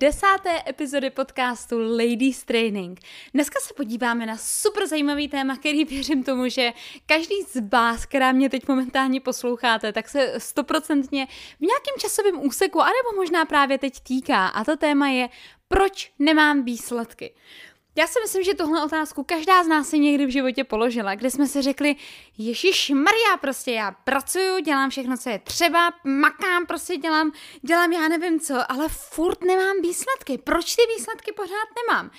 desáté epizody podcastu Ladies Training. Dneska se podíváme na super zajímavý téma, který věřím tomu, že každý z vás, která mě teď momentálně posloucháte, tak se stoprocentně v nějakém časovém úseku, anebo možná právě teď týká. A to téma je, proč nemám výsledky. Já si myslím, že tohle otázku každá z nás si někdy v životě položila, kde jsme si řekli, Ježíš Maria, prostě já pracuju, dělám všechno, co je třeba, makám, prostě dělám, dělám já nevím co, ale furt nemám výsledky. Proč ty výsledky pořád nemám?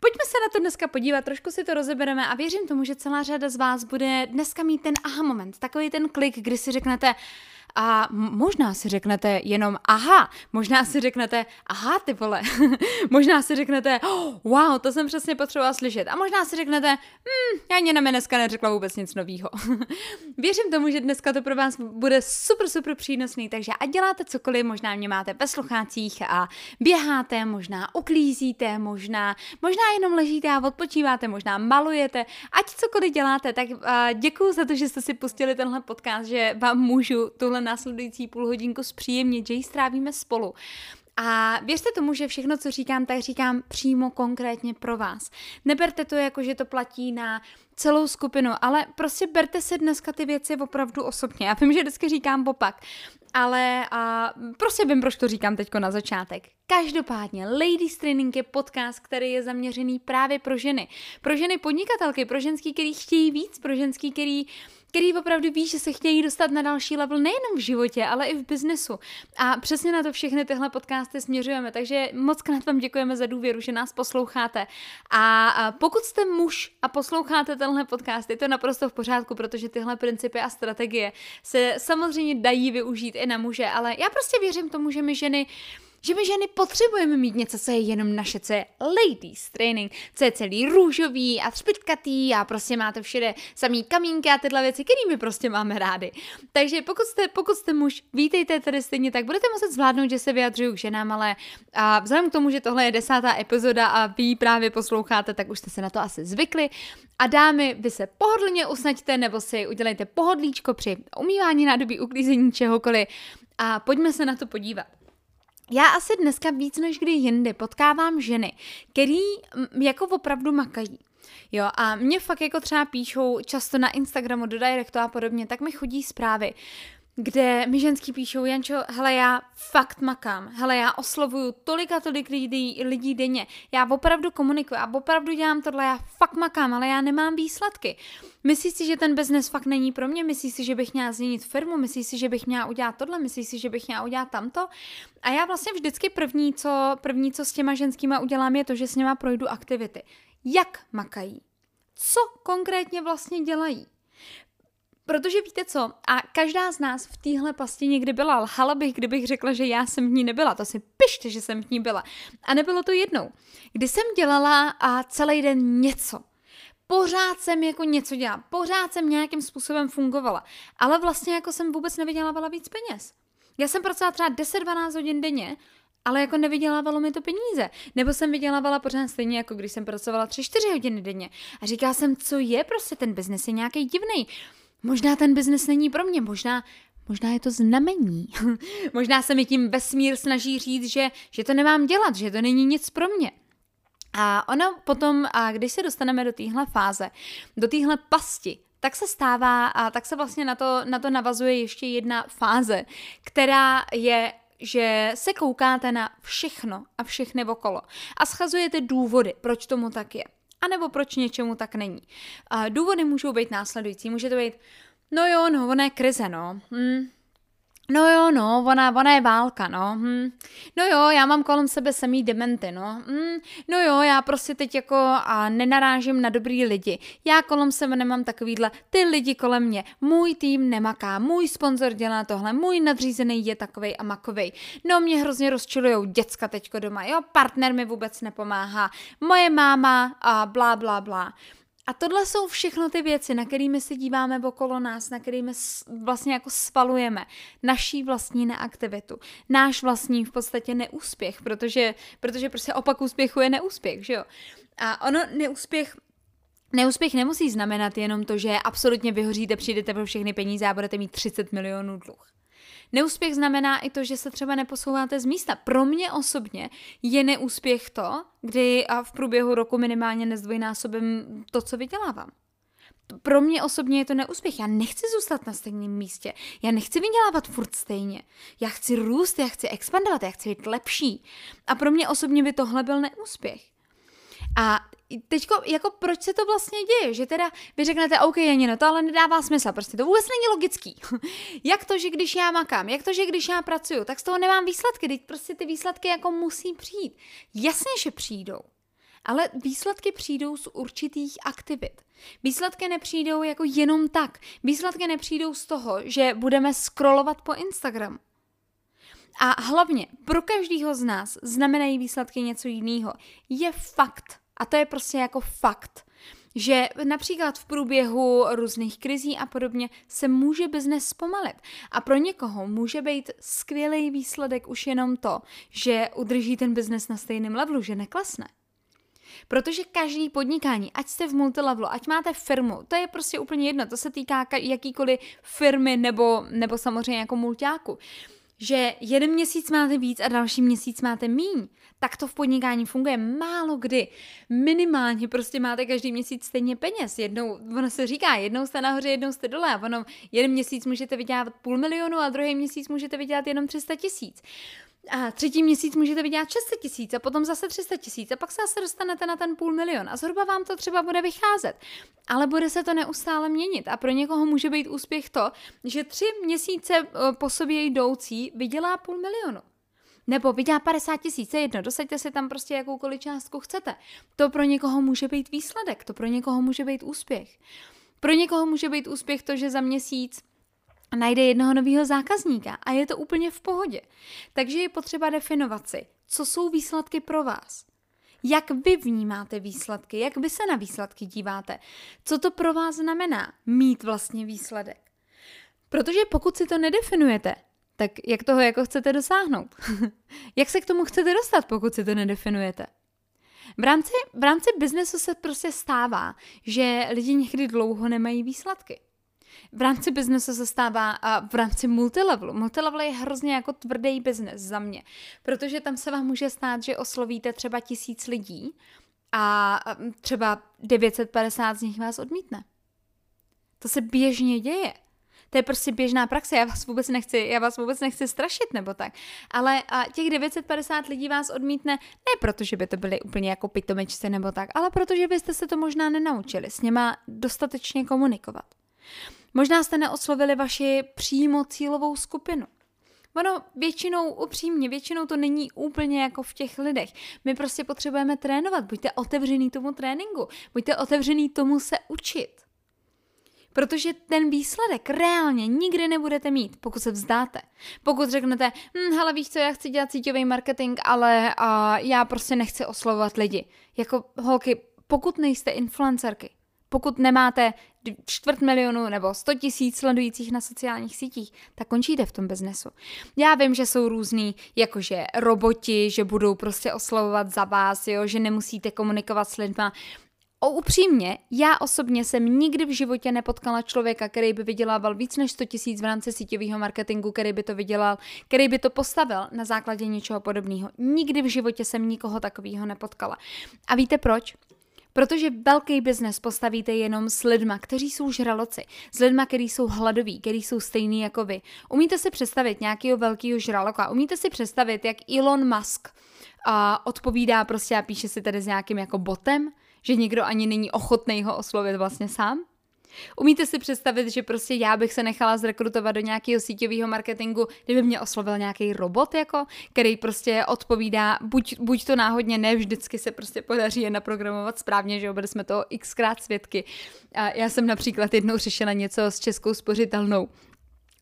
Pojďme se na to dneska podívat, trošku si to rozebereme a věřím tomu, že celá řada z vás bude dneska mít ten aha moment, takový ten klik, kdy si řeknete, a možná si řeknete jenom aha, možná si řeknete aha ty vole, možná si řeknete oh, wow, to jsem přesně potřebovala slyšet. A možná si řeknete hm, já ani na mě dneska neřekla vůbec nic nového. Věřím tomu, že dneska to pro vás bude super, super přínosný, takže ať děláte cokoliv, možná mě máte ve sluchácích a běháte, možná uklízíte, možná, možná jenom ležíte a odpočíváte, možná malujete, ať cokoliv děláte, tak uh, děkuji za to, že jste si pustili tenhle podcast, že vám můžu tuhle následující půl hodinku zpříjemnit, že ji strávíme spolu. A věřte tomu, že všechno, co říkám, tak říkám přímo konkrétně pro vás. Neberte to jako, že to platí na celou skupinu, ale prostě berte se dneska ty věci opravdu osobně. Já vím, že vždycky říkám opak, ale a, prostě vím, proč to říkám teď na začátek. Každopádně, Ladies Training je podcast, který je zaměřený právě pro ženy. Pro ženy podnikatelky, pro ženský, který chtějí víc, pro ženský, který který opravdu ví, že se chtějí dostat na další level nejenom v životě, ale i v biznesu. A přesně na to všechny tyhle podcasty směřujeme, takže moc krát vám děkujeme za důvěru, že nás posloucháte. A pokud jste muž a posloucháte tenhle podcast, je to naprosto v pořádku, protože tyhle principy a strategie se samozřejmě dají využít i na muže, ale já prostě věřím tomu, že my ženy že my ženy potřebujeme mít něco, co je jenom naše, co je ladies training, co je celý růžový a třpitkatý a prostě máte všude samý kamínky a tyhle věci, kterými prostě máme rády. Takže pokud jste, pokud jste muž, vítejte tady stejně tak, budete muset zvládnout, že se vyjadřuju k ženám, ale a vzhledem k tomu, že tohle je desátá epizoda a vy ji právě posloucháte, tak už jste se na to asi zvykli. A dámy, vy se pohodlně usnaďte nebo si udělejte pohodlíčko při umývání nádobí, uklízení čehokoliv a pojďme se na to podívat. Já asi dneska víc než kdy jindy potkávám ženy, který jako opravdu makají. Jo, a mě fakt jako třeba píšou často na Instagramu, do directu a podobně, tak mi chodí zprávy kde mi ženský píšou, Jančo, hele, já fakt makám, hele, já oslovuju tolik a tolik lidí, lidí denně, já opravdu komunikuji, já opravdu dělám tohle, já fakt makám, ale já nemám výsledky. Myslíš si, že ten biznes fakt není pro mě? Myslíš si, že bych měla změnit firmu? Myslíš si, že bych měla udělat tohle? Myslíš si, že bych měla udělat tamto? A já vlastně vždycky první, co, první, co s těma ženskýma udělám, je to, že s něma projdu aktivity. Jak makají? Co konkrétně vlastně dělají? Protože víte co, a každá z nás v téhle pasti někdy byla. Lhala bych, kdybych řekla, že já jsem v ní nebyla. To si pište, že jsem v ní byla. A nebylo to jednou. Kdy jsem dělala a celý den něco. Pořád jsem jako něco dělala, pořád jsem nějakým způsobem fungovala, ale vlastně jako jsem vůbec nevydělávala víc peněz. Já jsem pracovala třeba 10-12 hodin denně, ale jako nevydělávalo mi to peníze. Nebo jsem vydělávala pořád stejně, jako když jsem pracovala 3-4 hodiny denně. A říkala jsem, co je prostě ten biznes, je nějaký divný. Možná ten biznes není pro mě, možná, možná je to znamení. možná se mi tím vesmír snaží říct, že, že to nemám dělat, že to není nic pro mě. A ono potom, a když se dostaneme do téhle fáze, do téhle pasti, tak se stává a tak se vlastně na to, na to navazuje ještě jedna fáze, která je že se koukáte na všechno a všechny okolo a schazujete důvody, proč tomu tak je anebo proč něčemu tak není. A důvody můžou být následující. Může to být, no jo, no, ona je krize, no. Hm, No jo, no, ona, ona je válka, no. Hm. No jo, já mám kolem sebe samý dementy, no. Hm. No jo, já prostě teď jako a nenarážím na dobrý lidi. Já kolem sebe nemám takovýhle, ty lidi kolem mě. Můj tým nemaká, můj sponzor dělá tohle, můj nadřízený je takovej a makovej. No mě hrozně rozčilujou děcka teďko doma, jo, partner mi vůbec nepomáhá, moje máma a blá, blá, blá. A tohle jsou všechno ty věci, na kterými se díváme okolo nás, na kterými vlastně jako svalujeme naší vlastní neaktivitu, náš vlastní v podstatě neúspěch, protože, protože prostě opak úspěchu je neúspěch, že jo? A ono neúspěch Neúspěch nemusí znamenat jenom to, že absolutně vyhoříte, přijdete pro všechny peníze a budete mít 30 milionů dluh. Neúspěch znamená i to, že se třeba neposouváte z místa. Pro mě osobně je neúspěch to, kdy a v průběhu roku minimálně nezdvojnásobím to, co vydělávám. Pro mě osobně je to neúspěch. Já nechci zůstat na stejném místě. Já nechci vydělávat furt stejně. Já chci růst, já chci expandovat, já chci být lepší. A pro mě osobně by tohle byl neúspěch. A teďko, jako proč se to vlastně děje? Že teda vy řeknete, OK, no to ale nedává smysl, prostě to vůbec není logický. jak to, že když já makám, jak to, že když já pracuju, tak z toho nemám výsledky, teď prostě ty výsledky jako musí přijít. Jasně, že přijdou. Ale výsledky přijdou z určitých aktivit. Výsledky nepřijdou jako jenom tak. Výsledky nepřijdou z toho, že budeme scrollovat po Instagramu. A hlavně pro každého z nás znamenají výsledky něco jiného. Je fakt, a to je prostě jako fakt, že například v průběhu různých krizí a podobně se může biznes zpomalit. A pro někoho může být skvělý výsledek už jenom to, že udrží ten biznes na stejném levelu, že neklesne. Protože každý podnikání, ať jste v multilevelu, ať máte firmu, to je prostě úplně jedno, to se týká jakýkoliv firmy nebo, nebo samozřejmě jako multiáku že jeden měsíc máte víc a další měsíc máte míň, tak to v podnikání funguje málo kdy. Minimálně prostě máte každý měsíc stejně peněz. Jednou, ono se říká, jednou jste nahoře, jednou jste dole ono jeden měsíc můžete vydělat půl milionu a druhý měsíc můžete vydělat jenom 300 tisíc. A třetí měsíc můžete vydělat 600 tisíc a potom zase 300 tisíc a pak se zase dostanete na ten půl milion a zhruba vám to třeba bude vycházet. Ale bude se to neustále měnit a pro někoho může být úspěch to, že tři měsíce eh, po sobě jdoucí vydělá půl milionu. Nebo vydělá 50 tisíc, je jedno, dosaďte si tam prostě jakoukoliv částku chcete. To pro někoho může být výsledek, to pro někoho může být úspěch. Pro někoho může být úspěch to, že za měsíc najde jednoho nového zákazníka a je to úplně v pohodě. Takže je potřeba definovat si, co jsou výsledky pro vás. Jak vy vnímáte výsledky, jak vy se na výsledky díváte, co to pro vás znamená mít vlastně výsledek. Protože pokud si to nedefinujete, tak jak toho jako chcete dosáhnout? jak se k tomu chcete dostat, pokud si to nedefinujete? V rámci, v rámci biznesu se prostě stává, že lidi někdy dlouho nemají výsledky v rámci biznesu se stává a v rámci multilevelu. Multilevel je hrozně jako tvrdý biznes za mě, protože tam se vám může stát, že oslovíte třeba tisíc lidí a třeba 950 z nich vás odmítne. To se běžně děje. To je prostě běžná praxe, já vás vůbec nechci, já vás vůbec nechci strašit nebo tak. Ale a těch 950 lidí vás odmítne ne proto, že by to byly úplně jako pitomečce nebo tak, ale protože byste se to možná nenaučili s něma dostatečně komunikovat. Možná jste neoslovili vaši přímo cílovou skupinu. Ono většinou, upřímně, většinou to není úplně jako v těch lidech. My prostě potřebujeme trénovat. Buďte otevřený tomu tréninku. Buďte otevřený tomu se učit. Protože ten výsledek reálně nikdy nebudete mít, pokud se vzdáte. Pokud řeknete, hm, hele víš co, já chci dělat síťový marketing, ale a já prostě nechci oslovovat lidi. Jako holky, pokud nejste influencerky, pokud nemáte čtvrt milionu nebo sto tisíc sledujících na sociálních sítích, tak končíte v tom biznesu. Já vím, že jsou různý, jakože roboti, že budou prostě oslovovat za vás, jo, že nemusíte komunikovat s lidma. O upřímně, já osobně jsem nikdy v životě nepotkala člověka, který by vydělával víc než 100 tisíc v rámci síťového marketingu, který by to vydělal, který by to postavil na základě něčeho podobného. Nikdy v životě jsem nikoho takového nepotkala. A víte proč? Protože velký biznes postavíte jenom s lidma, kteří jsou žraloci, s lidma, kteří jsou hladoví, kteří jsou stejný jako vy. Umíte si představit nějakého velkého žraloka, umíte si představit, jak Elon Musk a odpovídá prostě a píše si tady s nějakým jako botem, že někdo ani není ochotný ho oslovit vlastně sám? Umíte si představit, že prostě já bych se nechala zrekrutovat do nějakého síťového marketingu, kdyby mě oslovil nějaký robot, jako, který prostě odpovídá, buď, buď to náhodně ne, vždycky se prostě podaří je naprogramovat správně, že jo, byli jsme toho xkrát svědky. A já jsem například jednou řešila něco s českou spořitelnou,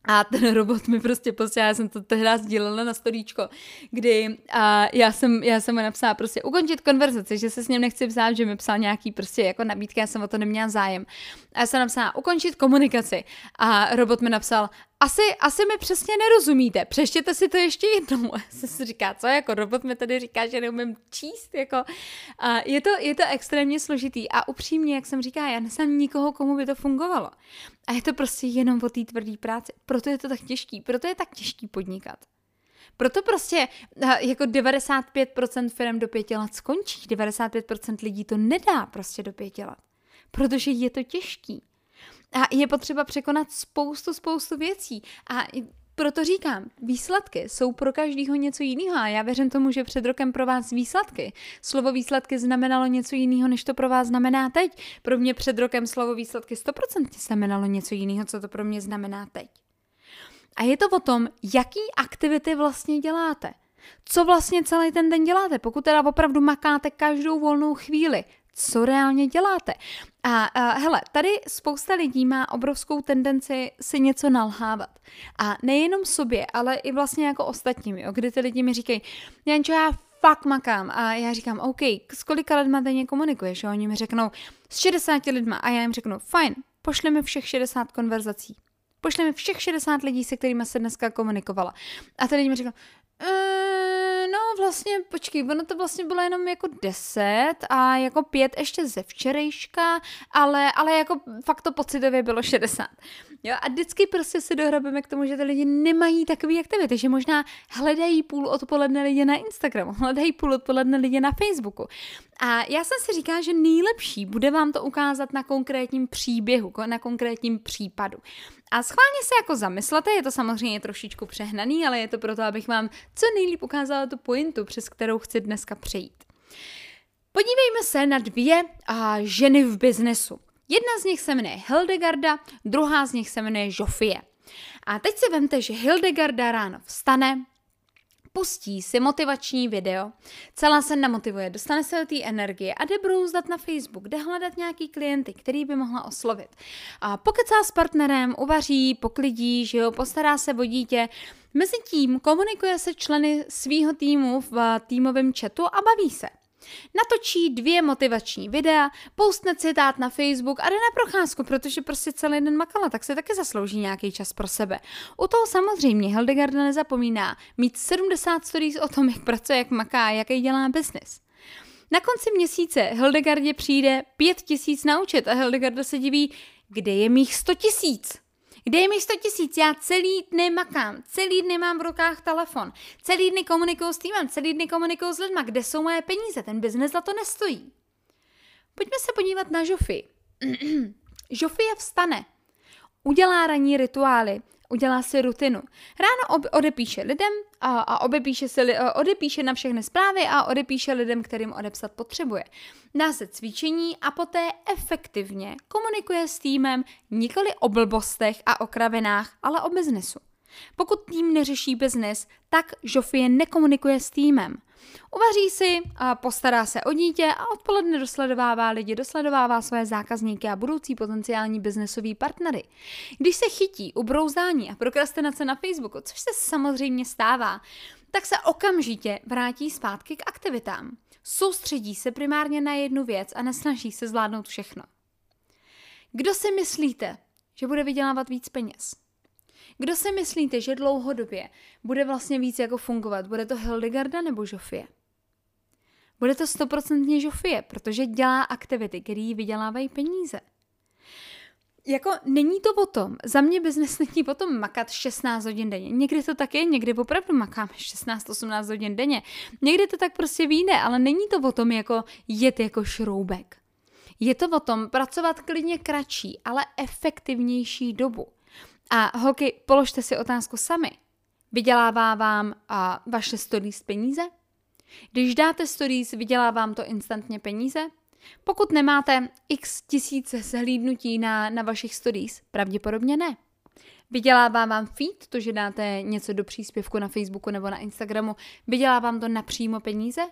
a ten robot mi prostě posílá, já jsem to tehdy sdílela na storíčko, kdy a já, jsem, já jsem mu napsala prostě ukončit konverzaci, že se s ním nechci psát, že mi psal nějaký prostě jako nabídka, já jsem o to neměla zájem. A já jsem napsala ukončit komunikaci a robot mi napsal asi, asi mi přesně nerozumíte, přeštěte si to ještě jednou. Se si říká, co jako robot mi tady říká, že neumím číst, jako. A je, to, je to extrémně složitý a upřímně, jak jsem říká, já neznám nikoho, komu by to fungovalo. A je to prostě jenom o té tvrdé práci. Proto je to tak těžký, proto je tak těžký podnikat. Proto prostě jako 95% firm do pěti let skončí, 95% lidí to nedá prostě do pěti let. Protože je to těžký. A je potřeba překonat spoustu, spoustu věcí. A proto říkám, výsledky jsou pro každého něco jiného a já věřím tomu, že před rokem pro vás výsledky. Slovo výsledky znamenalo něco jiného, než to pro vás znamená teď. Pro mě před rokem slovo výsledky 100% znamenalo něco jiného, co to pro mě znamená teď. A je to o tom, jaký aktivity vlastně děláte. Co vlastně celý ten den děláte, pokud teda opravdu makáte každou volnou chvíli, co reálně děláte. A, a hele, tady spousta lidí má obrovskou tendenci si něco nalhávat. A nejenom sobě, ale i vlastně jako ostatním, jo, kdy ty lidi mi říkají, Jančo, já fakt makám. A já říkám, OK, s kolika lidma denně komunikuješ? A oni mi řeknou, s 60 lidma. A já jim řeknu, fajn, pošleme všech 60 konverzací. Pošleme všech 60 lidí, se kterými se dneska komunikovala. A lidi mi no vlastně, počkej, ono to vlastně bylo jenom jako 10 a jako 5 ještě ze včerejška, ale, ale jako fakt to pocitově bylo 60. Jo, a vždycky prostě si dohrabeme k tomu, že ty lidi nemají takové aktivity, že možná hledají půl odpoledne lidi na Instagramu, hledají půl odpoledne lidi na Facebooku. A já jsem si říkala, že nejlepší bude vám to ukázat na konkrétním příběhu, na konkrétním případu. A schválně se jako zamyslete, je to samozřejmě trošičku přehnaný, ale je to proto, abych vám co nejlíp ukázala tu pointu, přes kterou chci dneska přejít. Podívejme se na dvě a, ženy v biznesu. Jedna z nich se jmenuje Hildegarda, druhá z nich se jmenuje Žofie. A teď si vemte, že Hildegarda ráno vstane, pustí si motivační video, celá se namotivuje, dostane se do té energie a jde brouzdat na Facebook, jde hledat nějaký klienty, který by mohla oslovit. A pokecá s partnerem, uvaří, poklidí, že jo, postará se o dítě, Mezitím komunikuje se členy svého týmu v týmovém chatu a baví se. Natočí dvě motivační videa, postne citát na Facebook a jde na procházku, protože prostě celý den makala, tak se taky zaslouží nějaký čas pro sebe. U toho samozřejmě Hildegarda nezapomíná mít 70 stories o tom, jak pracuje, jak maká, jaký dělá biznis. Na konci měsíce Hildegardě přijde 5 tisíc na účet a Hildegarda se diví, kde je mých 100 tisíc. Kde je mi 100 tisíc? Já celý dny makám, celý dny mám v rukách telefon, celý dny komunikuju s týmem, celý dny komunikuju s lidma. Kde jsou moje peníze? Ten biznes za to nestojí. Pojďme se podívat na Žofy. Žofie vstane, udělá ranní rituály, udělá si rutinu. Ráno ob- odepíše lidem a, a obepíše si, li- odepíše na všechny zprávy a odepíše lidem, kterým odepsat potřebuje. Dá se cvičení a poté efektivně komunikuje s týmem nikoli o blbostech a o kravinách, ale o biznesu. Pokud tým neřeší biznes, tak Žofie nekomunikuje s týmem. Uvaří si, a postará se o dítě a odpoledne dosledovává lidi, dosledovává své zákazníky a budoucí potenciální biznesový partnery. Když se chytí u brouzdání a prokrastinace na Facebooku, což se samozřejmě stává, tak se okamžitě vrátí zpátky k aktivitám. Soustředí se primárně na jednu věc a nesnaží se zvládnout všechno. Kdo si myslíte, že bude vydělávat víc peněz? Kdo si myslíte, že dlouhodobě bude vlastně víc jako fungovat? Bude to Hildegarda nebo Žofie? Bude to stoprocentně Žofie, protože dělá aktivity, které vydělávají peníze. Jako není to o tom, za mě biznes není o tom makat 16 hodin denně. Někdy to tak je, někdy opravdu makám 16-18 hodin denně. Někdy to tak prostě vyjde, ale není to o tom jako jet jako šroubek. Je to o tom pracovat klidně kratší, ale efektivnější dobu. A holky, položte si otázku sami. Vydělává vám a vaše stories peníze? Když dáte stories, vydělá vám to instantně peníze? Pokud nemáte x tisíce zhlídnutí na, na vašich stories, pravděpodobně ne. Vydělává vám feed, to, že dáte něco do příspěvku na Facebooku nebo na Instagramu, vydělá vám to napřímo peníze?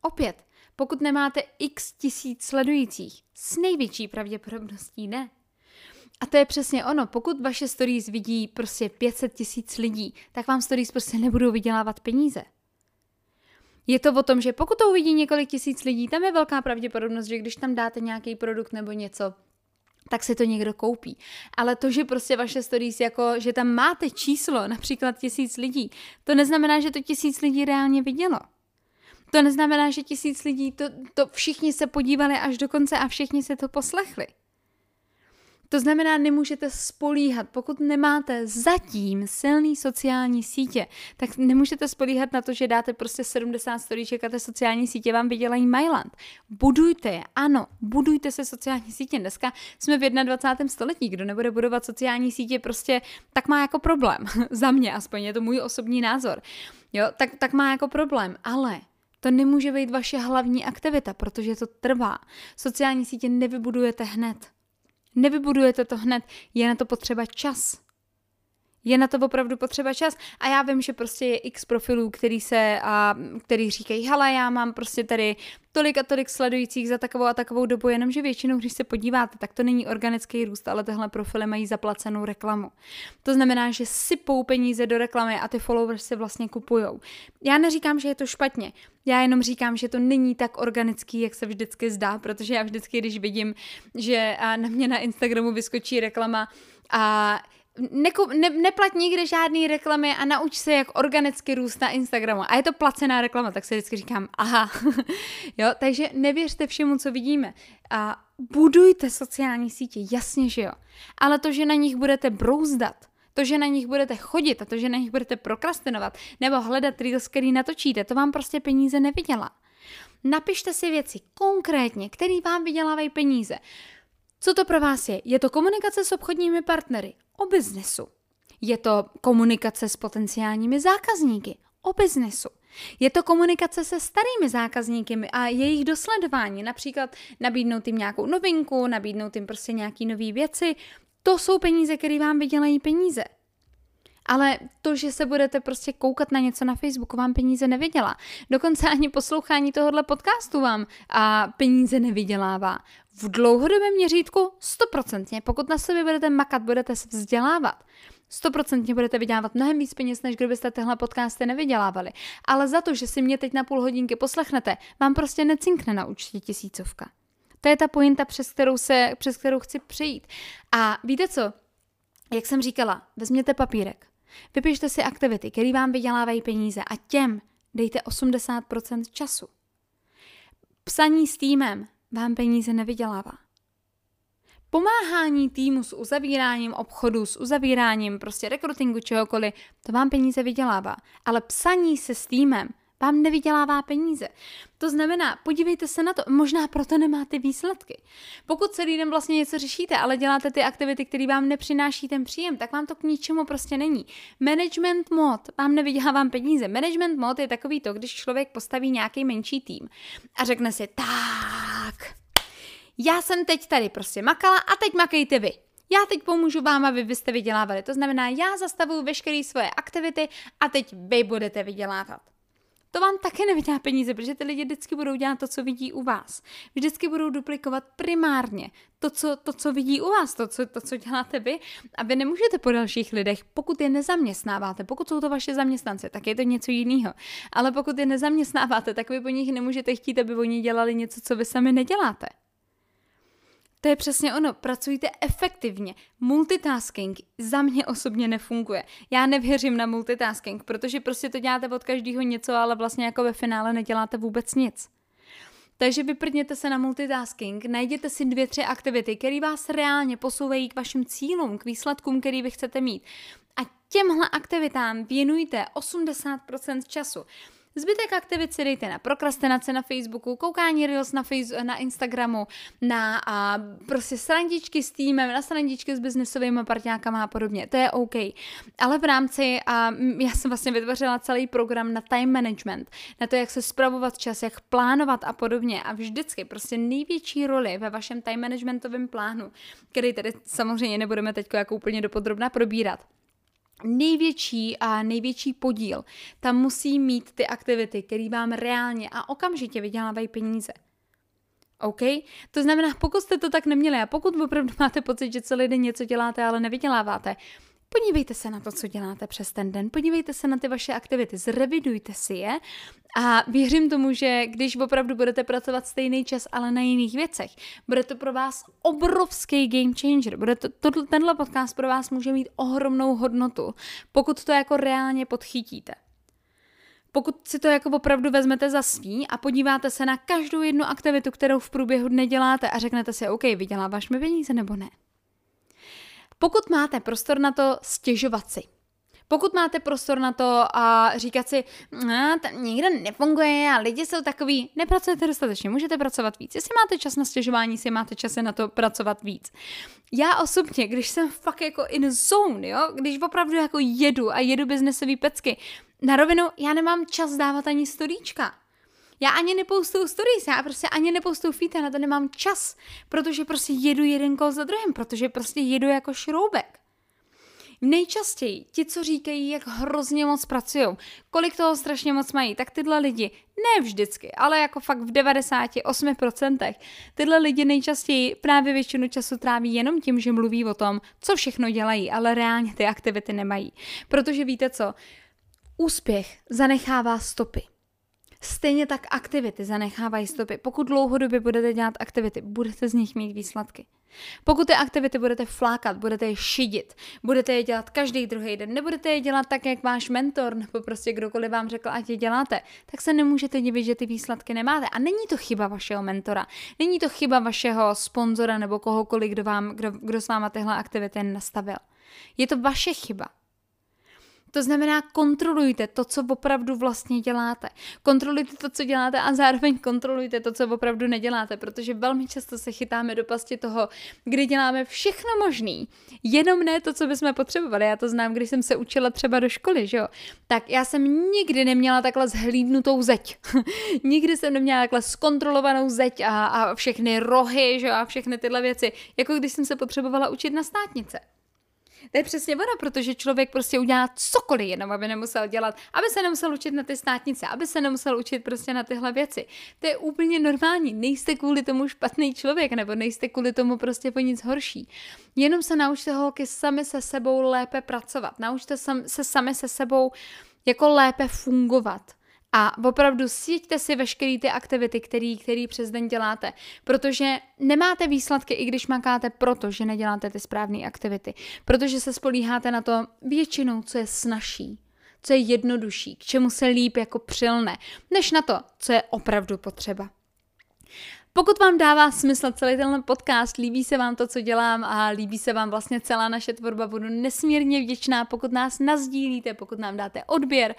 Opět, pokud nemáte x tisíc sledujících, s největší pravděpodobností ne. A to je přesně ono. Pokud vaše stories vidí prostě 500 tisíc lidí, tak vám stories prostě nebudou vydělávat peníze. Je to o tom, že pokud to uvidí několik tisíc lidí, tam je velká pravděpodobnost, že když tam dáte nějaký produkt nebo něco, tak si to někdo koupí. Ale to, že prostě vaše stories, jako, že tam máte číslo, například tisíc lidí, to neznamená, že to tisíc lidí reálně vidělo. To neznamená, že tisíc lidí, to, to všichni se podívali až do konce a všichni se to poslechli. To znamená, nemůžete spolíhat, pokud nemáte zatím silný sociální sítě, tak nemůžete spolíhat na to, že dáte prostě 70 storíček a ty sociální sítě vám vydělají Myland. Budujte je, ano, budujte se sociální sítě. Dneska jsme v 21. století, kdo nebude budovat sociální sítě, prostě tak má jako problém. Za mě aspoň, je to můj osobní názor. Jo, tak, tak má jako problém, ale to nemůže být vaše hlavní aktivita, protože to trvá. Sociální sítě nevybudujete hned. Nevybudujete to hned, je na to potřeba čas. Je na to opravdu potřeba čas a já vím, že prostě je x profilů, který se, a, který říkají, hele, já mám prostě tady tolik a tolik sledujících za takovou a takovou dobu, jenomže většinou, když se podíváte, tak to není organický růst, ale tyhle profily mají zaplacenou reklamu. To znamená, že sypou peníze do reklamy a ty followers si vlastně kupujou. Já neříkám, že je to špatně, já jenom říkám, že to není tak organický, jak se vždycky zdá, protože já vždycky, když vidím, že na mě na Instagramu vyskočí reklama a Neku, ne, neplať nikde žádný reklamy a nauč se, jak organicky růst na Instagramu. A je to placená reklama, tak se vždycky říkám, aha. jo, takže nevěřte všemu, co vidíme. A budujte sociální sítě, jasně, že jo. Ale to, že na nich budete brouzdat, to, že na nich budete chodit a to, že na nich budete prokrastinovat nebo hledat reels, který natočíte, to vám prostě peníze nevydělá. Napište si věci konkrétně, které vám vydělávají peníze. Co to pro vás je? Je to komunikace s obchodními partnery o biznesu. Je to komunikace s potenciálními zákazníky o biznesu. Je to komunikace se starými zákazníky a jejich dosledování, například nabídnout jim nějakou novinku, nabídnout jim prostě nějaké nové věci. To jsou peníze, které vám vydělají peníze. Ale to, že se budete prostě koukat na něco na Facebooku, vám peníze nevydělá. Dokonce ani poslouchání tohohle podcastu vám a peníze nevydělává. V dlouhodobém měřítku stoprocentně, pokud na sobě budete makat, budete se vzdělávat, stoprocentně budete vydělávat mnohem víc peněz, než kdybyste tyhle podcasty nevydělávali. Ale za to, že si mě teď na půl hodinky poslechnete, vám prostě necinkne na účtě tisícovka. To je ta pointa, přes kterou, se, přes kterou chci přejít. A víte co? Jak jsem říkala, vezměte papírek, vypište si aktivity, které vám vydělávají peníze a těm dejte 80% času. Psaní s týmem vám peníze nevydělává. Pomáhání týmu s uzavíráním obchodu, s uzavíráním prostě rekrutingu čehokoliv, to vám peníze vydělává. Ale psaní se s týmem vám nevydělává peníze. To znamená, podívejte se na to, možná proto nemáte výsledky. Pokud celý den vlastně něco řešíte, ale děláte ty aktivity, které vám nepřináší ten příjem, tak vám to k ničemu prostě není. Management mod vám nevydělává peníze. Management mod je takový to, když člověk postaví nějaký menší tým a řekne si, tak, já jsem teď tady prostě makala a teď makejte vy. Já teď pomůžu vám, aby vy jste vydělávali. To znamená, já zastavuju veškeré svoje aktivity a teď vy budete vydělávat to vám také nevydělá peníze, protože ty lidi vždycky budou dělat to, co vidí u vás. Vždycky budou duplikovat primárně to, co, to, co vidí u vás, to co, to, co děláte vy. A vy nemůžete po dalších lidech, pokud je nezaměstnáváte, pokud jsou to vaše zaměstnance, tak je to něco jiného. Ale pokud je nezaměstnáváte, tak vy po nich nemůžete chtít, aby oni dělali něco, co vy sami neděláte. To je přesně ono, pracujte efektivně. Multitasking za mě osobně nefunguje. Já nevěřím na multitasking, protože prostě to děláte od každého něco, ale vlastně jako ve finále neděláte vůbec nic. Takže vyprdněte se na multitasking, najděte si dvě, tři aktivity, které vás reálně posouvají k vašim cílům, k výsledkům, který vy chcete mít. A těmhle aktivitám věnujte 80% času. Zbytek aktivit si dejte na prokrastinace na Facebooku, koukání Reels na, face, na Instagramu, na a, prostě srandičky s týmem, na srandičky s biznesovými partňákama a podobně. To je OK. Ale v rámci, a já jsem vlastně vytvořila celý program na time management, na to, jak se spravovat čas, jak plánovat a podobně. A vždycky prostě největší roli ve vašem time managementovém plánu, který tedy samozřejmě nebudeme teď jako úplně dopodrobná probírat, největší a největší podíl tam musí mít ty aktivity, které vám reálně a okamžitě vydělávají peníze. OK? To znamená, pokud jste to tak neměli a pokud opravdu máte pocit, že celý den něco děláte, ale nevyděláváte, Podívejte se na to, co děláte přes ten den, podívejte se na ty vaše aktivity, zrevidujte si je a věřím tomu, že když opravdu budete pracovat stejný čas, ale na jiných věcech, bude to pro vás obrovský game changer. Bude to, to, tenhle podcast pro vás může mít ohromnou hodnotu, pokud to jako reálně podchytíte. Pokud si to jako opravdu vezmete za svý a podíváte se na každou jednu aktivitu, kterou v průběhu dne děláte a řeknete si, OK, vyděláváš mi peníze nebo ne? Pokud máte prostor na to stěžovat si, pokud máte prostor na to a říkat si, no, to nikdo nefunguje a lidi jsou takový, nepracujete dostatečně, můžete pracovat víc. Jestli máte čas na stěžování si, máte čas na to pracovat víc. Já osobně, když jsem fakt jako in zone, jo, když opravdu jako jedu a jedu biznesový pecky, na rovinu já nemám čas dávat ani storíčka. Já ani nepoustuju stories, já prostě ani nepoustuju feed, na to nemám čas, protože prostě jedu jeden kol za druhým, protože prostě jedu jako šroubek. Nejčastěji ti, co říkají, jak hrozně moc pracují, kolik toho strašně moc mají, tak tyhle lidi, ne vždycky, ale jako fakt v 98%, tyhle lidi nejčastěji právě většinu času tráví jenom tím, že mluví o tom, co všechno dělají, ale reálně ty aktivity nemají. Protože víte co, úspěch zanechává stopy. Stejně tak aktivity zanechávají stopy. Pokud dlouhodobě budete dělat aktivity, budete z nich mít výsledky. Pokud ty aktivity budete flákat, budete je šidit, budete je dělat každý druhý den, nebudete je dělat tak, jak váš mentor nebo prostě kdokoliv vám řekl, ať je děláte, tak se nemůžete divit, že ty výsledky nemáte. A není to chyba vašeho mentora, není to chyba vašeho sponzora nebo kohokoliv, kdo, vám, kdo, kdo s váma tyhle aktivity nastavil. Je to vaše chyba. To znamená, kontrolujte to, co opravdu vlastně děláte. Kontrolujte to, co děláte a zároveň kontrolujte to, co opravdu neděláte, protože velmi často se chytáme do pasti toho, kdy děláme všechno možný, jenom ne to, co bychom potřebovali. Já to znám, když jsem se učila třeba do školy, že jo. Tak já jsem nikdy neměla takhle zhlídnutou zeď. nikdy jsem neměla takhle zkontrolovanou zeď a, a všechny rohy, že jo, a všechny tyhle věci, jako když jsem se potřebovala učit na státnice. To je přesně ono, protože člověk prostě udělá cokoliv jenom, aby nemusel dělat, aby se nemusel učit na ty státnice, aby se nemusel učit prostě na tyhle věci. To je úplně normální. Nejste kvůli tomu špatný člověk, nebo nejste kvůli tomu prostě po nic horší. Jenom se naučte holky sami se sebou lépe pracovat. Naučte se sami se sebou jako lépe fungovat. A opravdu sjeďte si veškeré ty aktivity, který, který přes den děláte, protože nemáte výsledky, i když makáte proto, že neděláte ty správné aktivity, protože se spolíháte na to většinou, co je snažší, co je jednodušší, k čemu se líp jako přilne, než na to, co je opravdu potřeba. Pokud vám dává smysl celý ten podcast, líbí se vám to, co dělám a líbí se vám vlastně celá naše tvorba, budu nesmírně vděčná, pokud nás nazdílíte, pokud nám dáte odběr.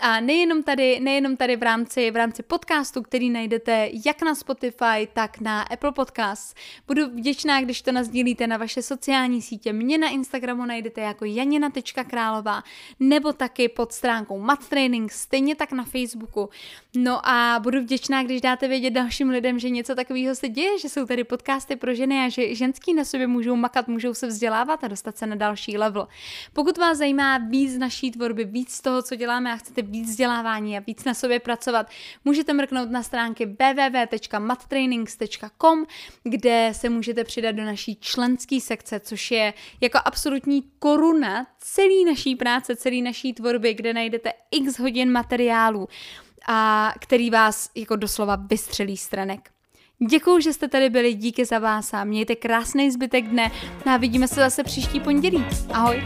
A nejenom tady, nejenom tady v rámci, v rámci podcastu, který najdete jak na Spotify, tak na Apple Podcasts. Budu vděčná, když to nazdílíte na vaše sociální sítě. Mě na Instagramu najdete jako janina.králová nebo taky pod stránkou Mat Training, stejně tak na Facebooku. No a budu vděčná, když dáte vědět dalším lidem, že něco takového se děje, že jsou tady podcasty pro ženy a že ženský na sobě můžou makat, můžou se vzdělávat a dostat se na další level. Pokud vás zajímá víc naší tvorby, víc z toho, co děláme a chcete víc vzdělávání a víc na sobě pracovat, můžete mrknout na stránky www.mattrainings.com, kde se můžete přidat do naší členské sekce, což je jako absolutní koruna celé naší práce, celé naší tvorby, kde najdete x hodin materiálů a který vás jako doslova vystřelí stranek. Děkuji, že jste tady byli, díky za vás a mějte krásný zbytek dne a vidíme se zase příští pondělí. Ahoj!